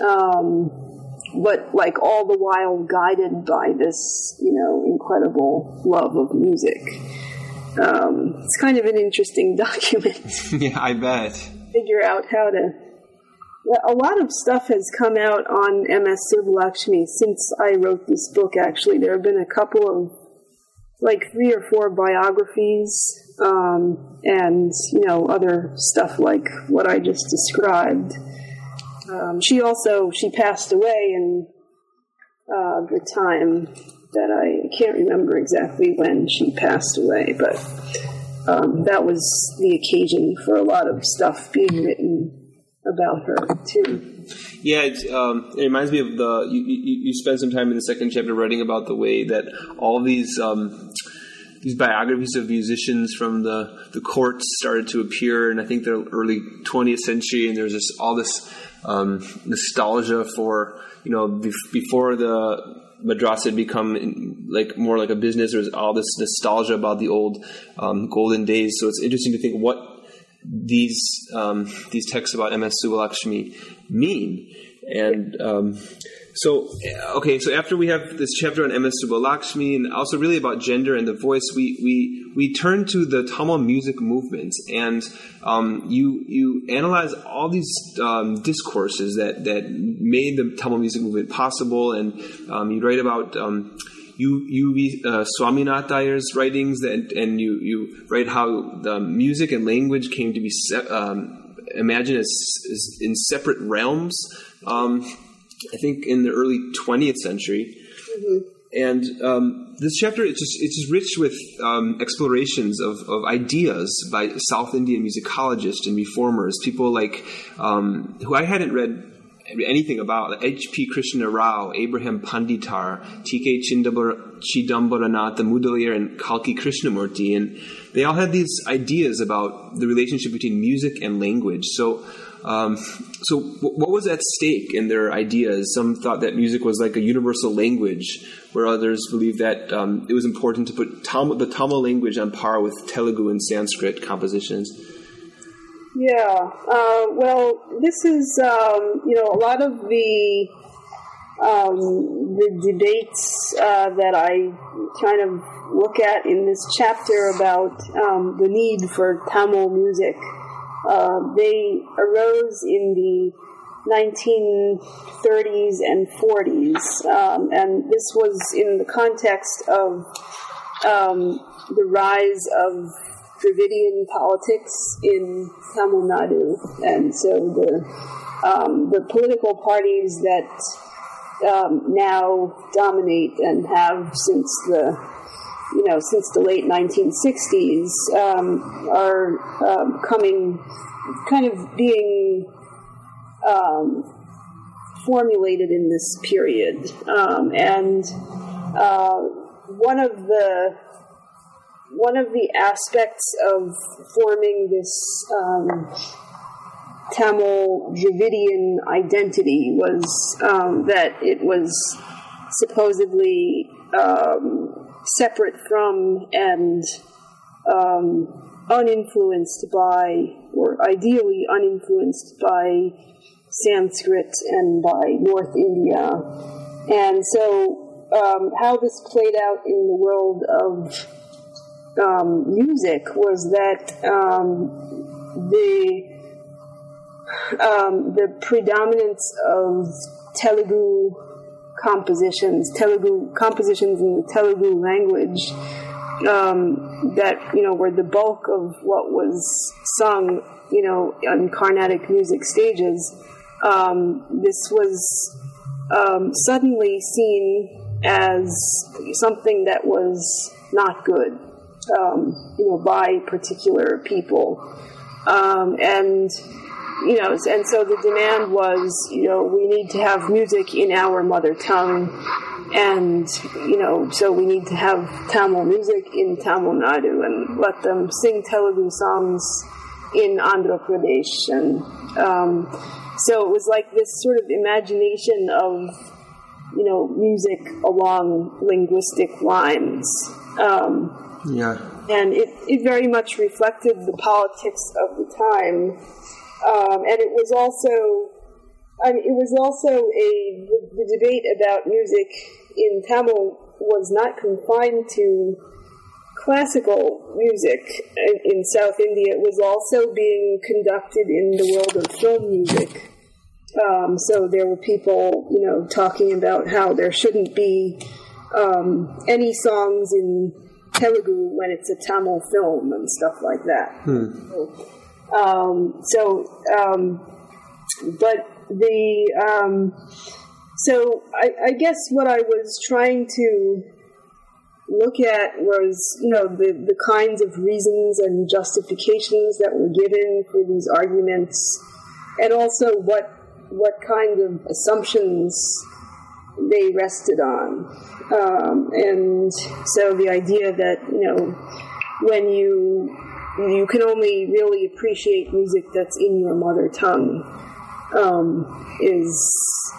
Um, but like all the while guided by this, you know, incredible love of music. Um, it's kind of an interesting document. yeah, I bet. Figure out how to. A lot of stuff has come out on MS Subbulakshmi since I wrote this book. Actually, there have been a couple of, like three or four biographies, um, and you know other stuff like what I just described. Um, she also she passed away in uh, the time that I can't remember exactly when she passed away, but um, that was the occasion for a lot of stuff being written about her too. Yeah, um, it reminds me of the you, you, you, spend some time in the second chapter writing about the way that all these um, these biographies of musicians from the the courts started to appear, and I think the early 20th century, and there's just all this um, nostalgia for you know before the madrasa had become like more like a business. There's all this nostalgia about the old um, golden days. So it's interesting to think what these um, these texts about MS Subbulakshmi mean. And um, so, okay, so after we have this chapter on MS Subbulakshmi and also really about gender and the voice, we we we turn to the Tamil music movement, and um, you you analyze all these um, discourses that that made the Tamil music movement possible, and um, you write about. Um, you you uh, writings that, and you you write how the music and language came to be se- um, imagined as, as, in separate realms. Um, I think in the early 20th century. Mm-hmm. And um, this chapter it's just it's just rich with um, explorations of, of ideas by South Indian musicologists and reformers, people like um, who I hadn't read anything about like H.P. Krishna Rao, Abraham Panditar, T.K. Chidambaranatha Mudaliar, and Kalki Krishnamurti, and they all had these ideas about the relationship between music and language. So um, so, w- what was at stake in their ideas? Some thought that music was like a universal language, where others believed that um, it was important to put Tam- the Tamil language on par with Telugu and Sanskrit compositions. Yeah, uh, well, this is um, you know a lot of the um, the debates uh, that I kind of look at in this chapter about um, the need for Tamil music uh, they arose in the 1930s and 40s, um, and this was in the context of um, the rise of Dravidian politics in Tamil Nadu, and so the um, the political parties that um, now dominate and have since the you know, since the late 1960s, um, are um, coming, kind of being um, formulated in this period. Um, and uh, one of the one of the aspects of forming this um, Tamil Dravidian identity was um, that it was supposedly um, separate from and um, uninfluenced by, or ideally uninfluenced by Sanskrit and by North India. And so, um, how this played out in the world of um, music was that um, the um, the predominance of Telugu compositions, Telugu compositions in the Telugu language um, that you know were the bulk of what was sung, you know, on Carnatic music stages. Um, this was um, suddenly seen as something that was not good, um, you know, by particular people, um, and you know, and so the demand was, you know, we need to have music in our mother tongue, and you know, so we need to have Tamil music in Tamil Nadu and let them sing Telugu songs in Andhra Pradesh, and um, so it was like this sort of imagination of, you know, music along linguistic lines. Um, yeah. And it, it very much reflected the politics of the time um, and it was also, I mean, it was also a the debate about music in Tamil was not confined to classical music in, in South India. It was also being conducted in the world of film music. Um, so there were people, you know, talking about how there shouldn't be um, any songs in Telugu when it's a Tamil film and stuff like that. Hmm. So, um, so, um, but the um, so I, I, guess what I was trying to look at was you know the the kinds of reasons and justifications that were given for these arguments, and also what what kind of assumptions they rested on. Um, and so the idea that, you know, when you you can only really appreciate music that's in your mother tongue um, is,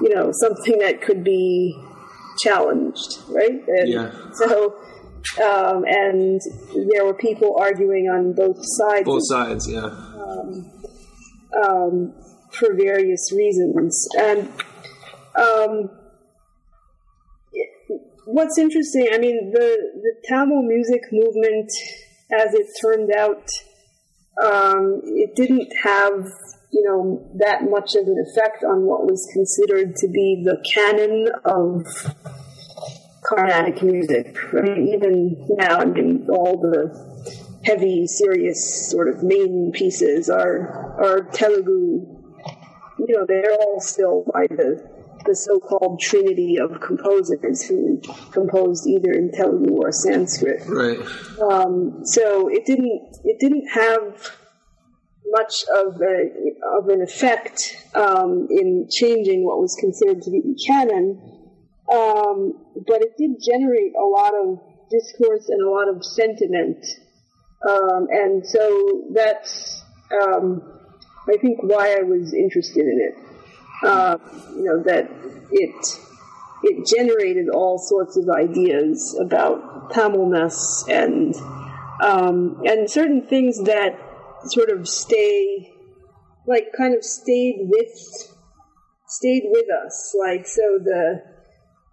you know, something that could be challenged, right? And Yeah. So, um, and there were people arguing on both sides Both sides, yeah. um, for various reasons. And um, what's interesting, I mean, the, the Tamil music movement, as it turned out, um, it didn't have, you know, that much of an effect on what was considered to be the canon of Carnatic music. Even now, I mean, all the heavy, serious sort of main pieces are are Telugu. You know, they're all still by the the so-called trinity of composers who composed either in Telugu or Sanskrit. Right. Um, so it didn't it didn't have much of a, of an effect um, in changing what was considered to be the canon, um, but it did generate a lot of discourse and a lot of sentiment, um, and so that's um, I think why I was interested in it. Uh, you know that it it generated all sorts of ideas about Tamilness and um, and certain things that sort of stay like kind of stayed with stayed with us. Like so the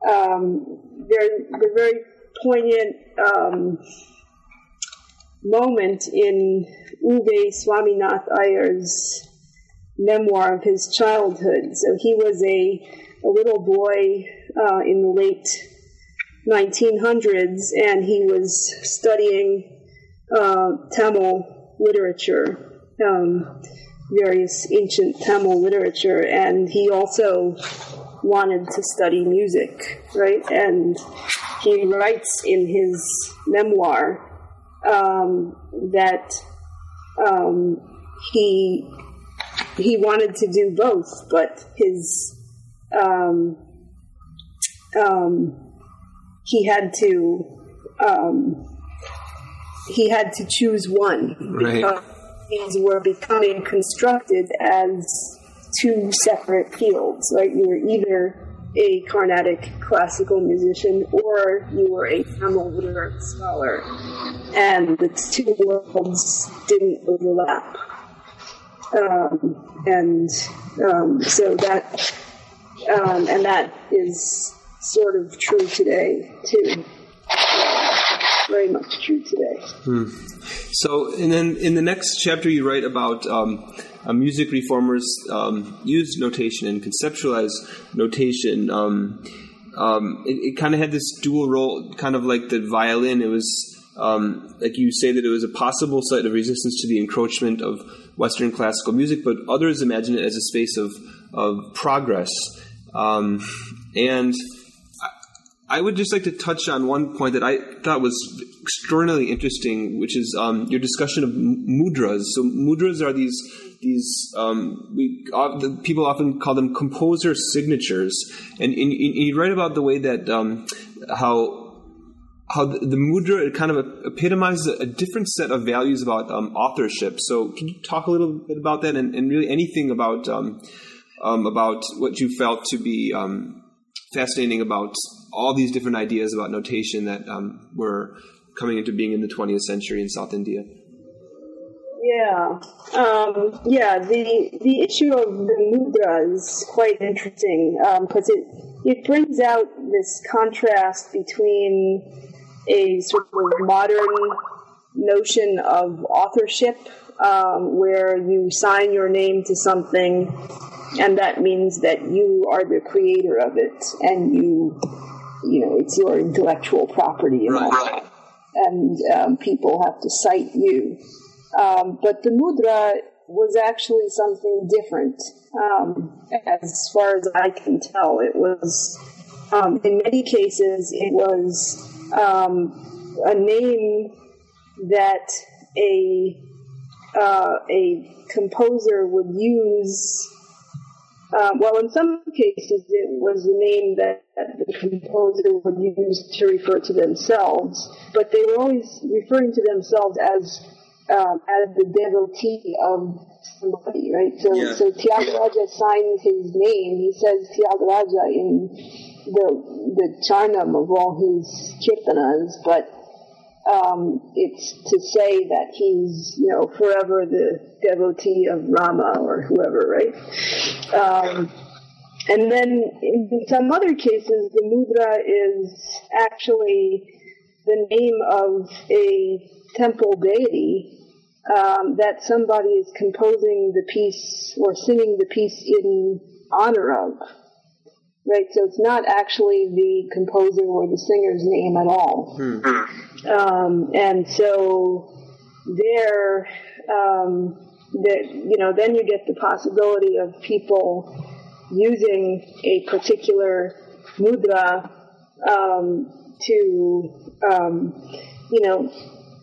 um, they're, they're very poignant um, moment in U. Ve. Swaminatha Iyer's memoir of his childhood. So he was a, a little boy uh, in the late 1900s, and he was studying uh, Tamil literature, um, various ancient Tamil literature, and he also wanted to study music, right? And he writes in his memoir um, that um, he he wanted to do both, but his um, um, he had to um, he had to choose one Right. because these were becoming constructed as two separate fields. Right, you were either a Carnatic classical musician or you were a Tamil literary scholar, and the two worlds didn't overlap um, and um, so that um, and that is sort of true today too. Very much true today. So, and then in the next chapter, you write about uh, music reformers um, use notation and conceptualize notation. Um, um, it it kind of had this dual role, kind of like the violin. It was um, like you say that it was a possible site of resistance to the encroachment of Western classical music, but others imagine it as a space of of progress. Um, and I would just like to touch on one point that I thought was extraordinarily interesting, which is um, your discussion of mudras. So mudras are these these um, we uh, people often call them composer signatures, and, and, and you write about the way that um, how how the, the mudra kind of epitomizes a, a different set of values about um, authorship. So can you talk a little bit about that, and, and really anything about um, um, about what you felt to be um, fascinating about all these different ideas about notation that um, were coming into being in the 20th century in South India. Yeah, um, yeah. The the issue of the mudra is quite interesting because it it brings out this contrast between a sort of modern notion of authorship, um, where you sign your name to something, and that means that you are the creator of it, and you you know it's your intellectual property and that and um, people have to cite you. Um, but the mudra was actually something different, um, as far as I can tell. It was, um, in many cases, it was um, a name that a uh, a composer would use Uh, well, in some cases, it was a name that the composer would use to refer to themselves, but they were always referring to themselves as um, as the devotee of somebody, right? So, Yeah. so Tyagaraja signs his name. He says Tyagaraja in the the charnam of all his kirtanas, but um, it's to say that he's, you know, forever the devotee of Rama or whoever, right? Um, and then in some other cases, the mudra is actually the name of a temple deity um, that somebody is composing the piece or singing the piece in honor of. Right, so it's not actually the composer or the singer's name at all. Um, and so there, um, that you know, then you get the possibility of people using a particular mudra um, to, um, you know,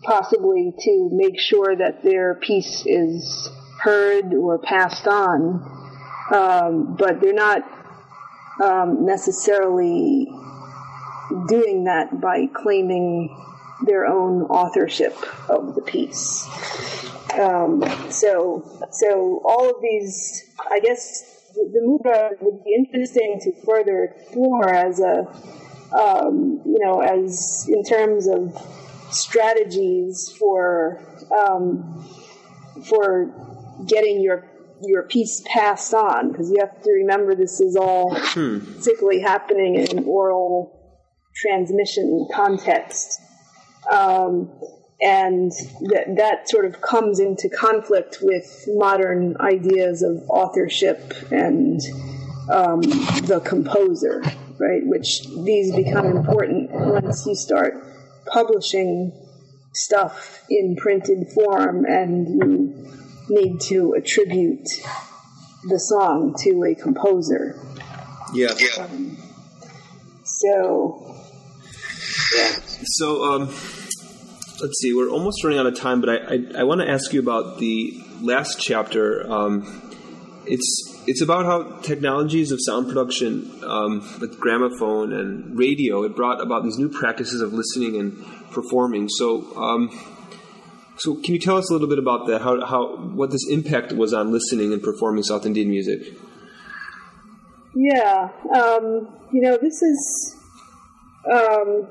possibly to make sure that their piece is heard or passed on, um, but they're not um, necessarily doing that by claiming their own authorship of the piece. Um, so, so all of these, I guess, the, the mudra would be interesting to further explore as a, um, you know, as in terms of strategies for um, for getting your your piece passed on because you have to remember this is all particularly happening in an oral transmission context. Um, and that, that sort of comes into conflict with modern ideas of authorship and um, the composer, right? Which these become important once you start publishing stuff in printed form and you need to attribute the song to a composer. Yeah. So, yeah. So, um, let's see. We're almost running out of time, but I I, I want to ask you about the last chapter. Um, it's it's about how technologies of sound production, um, with gramophone and radio, it brought about these new practices of listening and performing. So, um, so can you tell us a little bit about that? How how what this impact was on listening and performing South Indian music? yeah, um, you know, this is um,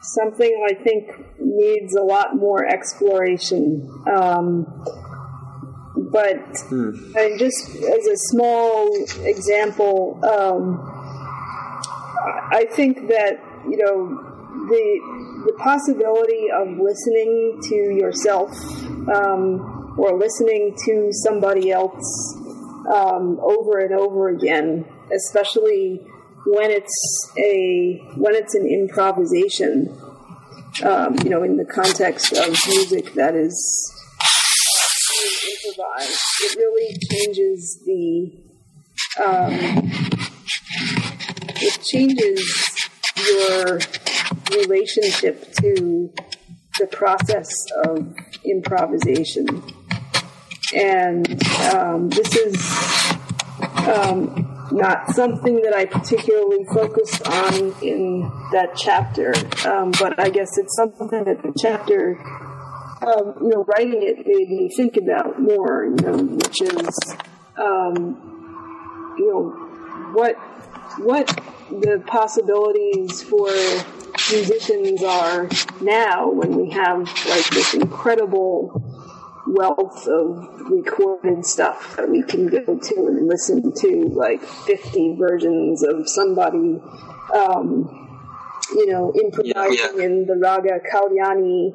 something I think needs a lot more exploration. Um, but and just as a small example, um, I think that you know the the possibility of listening to yourself um, or listening to somebody else um, over and over again, especially when it's a when it's an improvisation. Um, you know, in the context of music that is being improvised, it really changes the. Um, it changes your relationship to the process of improvisation. And um, this is um, not something that I particularly focused on in that chapter, um, but I guess it's something that the chapter, um, you know, writing it made me think about more, you know, which is, um, you know, what what the possibilities for musicians are now when we have like this incredible wealth of recorded stuff that we can go to and listen to like 50 versions of somebody um, you know improvising in the raga kalyani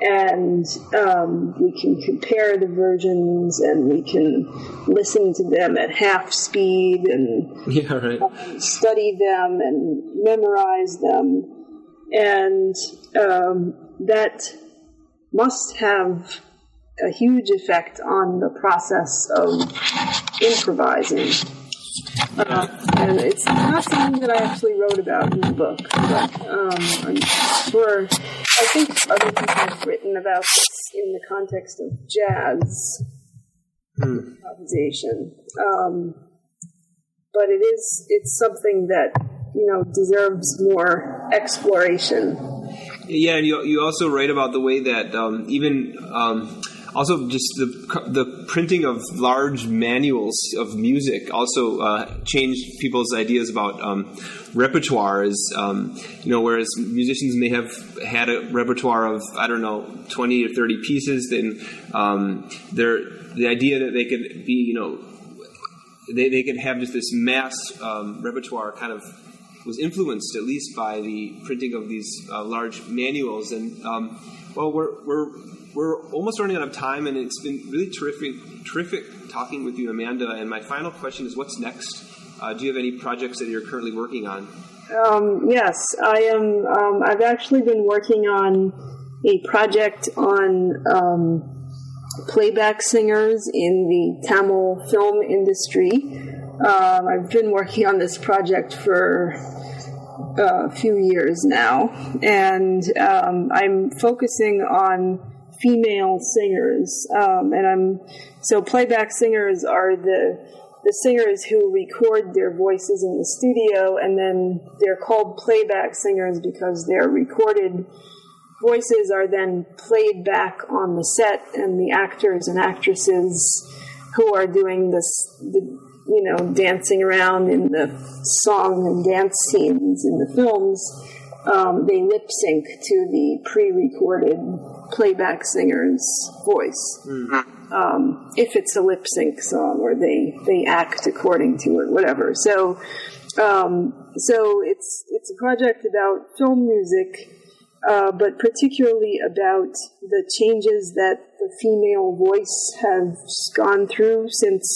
and um, we can compare the versions and we can listen to them at half speed and Yeah, right. study them and memorize them. And um, that must have a huge effect on the process of improvising. Uh, and it's not something that I actually wrote about in the book, but um, I'm sure I think other people have written about this in the context of jazz. mm. improvisation. Um, but it is it's something that you know deserves more exploration. Yeah, and you you also write about the way that um, even um, also just the the printing of large manuals of music also uh, changed people's ideas about um, repertoire. Is um, you know, whereas musicians may have had a repertoire of I don't know twenty or thirty pieces, then um, the idea that they could be you know they, they could have just this mass um, repertoire kind of was influenced at least by the printing of these uh, large manuals. And um, well, we're, we're, we're almost running out of time, and it's been really terrific, terrific talking with you, Amanda. And my final question is, what's next? Uh, do you have any projects that you're currently working on? Um, yes, I am. Um, I've actually been working on a project on um, playback singers in the Tamil film industry. Um, I've been working on this project for a few years now, and um, I'm focusing on female singers. Um, and I'm so playback singers are the the singers who record their voices in the studio, and then they're called playback singers because they're recorded voices are then played back on the set, and the actors and actresses who are doing this, the, you know, dancing around in the song and dance scenes in the films, um, they lip sync to the pre-recorded playback singer's voice. Mm-hmm. Um, if it's a lip sync song, or they they act according to it, whatever. So, um, so it's it's a project about film music uh, but particularly about the changes that the female voice has gone through since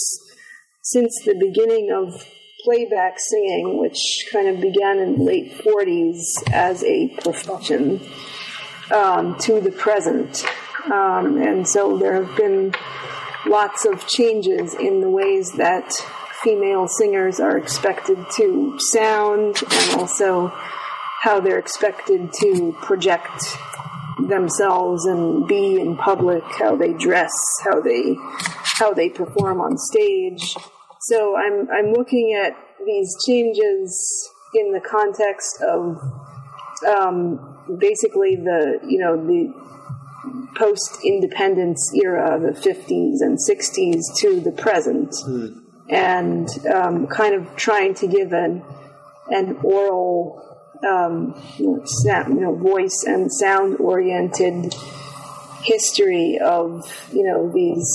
since the beginning of playback singing, which kind of began in the late 40s as a profession, um, to the present. Um, and so there have been lots of changes in the ways that female singers are expected to sound and also how they're expected to project themselves and be in public, how they dress, how they how they perform on stage. So I'm I'm looking at these changes in the context of um, basically the you know the post independence era, the 50s and 60s to the present, mm. and um, kind of trying to give an an oral um, you know, voice and sound oriented history of you know these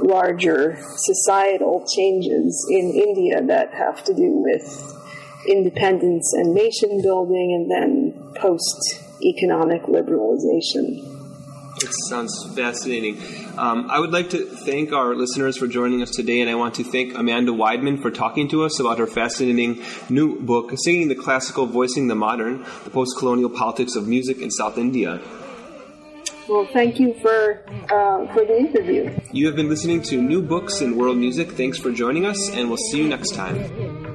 larger societal changes in India that have to do with independence and nation building and then post economic liberalization. It sounds fascinating. Um, I would like to thank our listeners for joining us today, and I want to thank Amanda Weidman for talking to us about her fascinating new book, Singing the Classical, Voicing the Modern The Post Colonial Politics of Music in South India. Well, thank you for, uh, for the interview. You have been listening to New Books in World Music. Thanks for joining us, and we'll see you next time.